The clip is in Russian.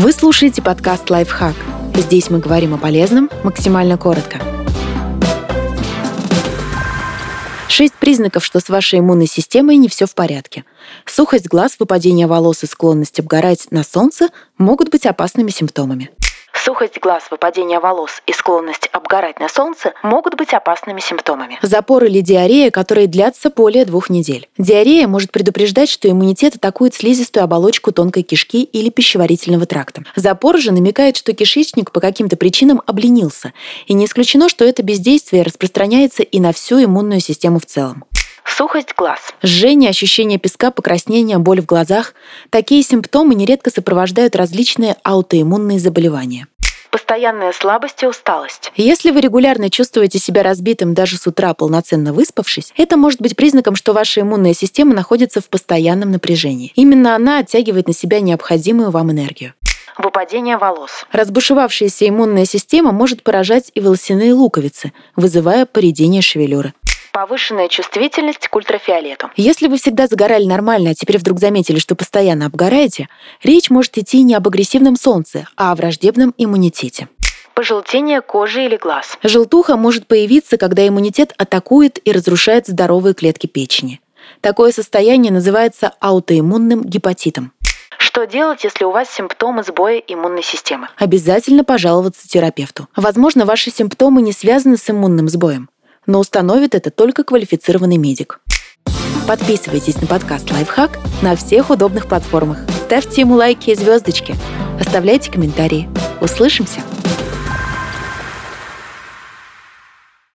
Вы слушаете подкаст «Лайфхак». Здесь мы говорим о полезном максимально коротко. Шесть признаков, что с вашей иммунной системой не все в порядке. Сухость глаз, выпадение волос и склонность обгорать на солнце могут быть опасными симптомами. Сухость глаз, выпадение волос и склонность обгорать на солнце могут быть опасными симптомами. Запор или диарея, которые длятся более двух недель. Диарея может предупреждать, что иммунитет атакует слизистую оболочку тонкой кишки или пищеварительного тракта. Запор же намекает, что кишечник по каким-то причинам обленился. И не исключено, что это бездействие распространяется и на всю иммунную систему в целом. Сухость глаз. Жжение, ощущение песка, покраснение, боль в глазах. Такие симптомы нередко сопровождают различные аутоиммунные заболевания. Постоянная слабость и усталость. Если вы регулярно чувствуете себя разбитым даже с утра, полноценно выспавшись, это может быть признаком, что ваша иммунная система находится в постоянном напряжении. Именно она оттягивает на себя необходимую вам энергию выпадение волос. Разбушевавшаяся иммунная система может поражать и волосяные луковицы, вызывая поредение шевелюры повышенная чувствительность к ультрафиолету. Если вы всегда загорали нормально, а теперь вдруг заметили, что постоянно обгораете, речь может идти не об агрессивном солнце, а о враждебном иммунитете пожелтение кожи или глаз. Желтуха может появиться, когда иммунитет атакует и разрушает здоровые клетки печени. Такое состояние называется аутоиммунным гепатитом. Что делать, если у вас симптомы сбоя иммунной системы? Обязательно пожаловаться терапевту. Возможно, ваши симптомы не связаны с иммунным сбоем но установит это только квалифицированный медик. Подписывайтесь на подкаст «Лайфхак» на всех удобных платформах. Ставьте ему лайки и звездочки. Оставляйте комментарии. Услышимся!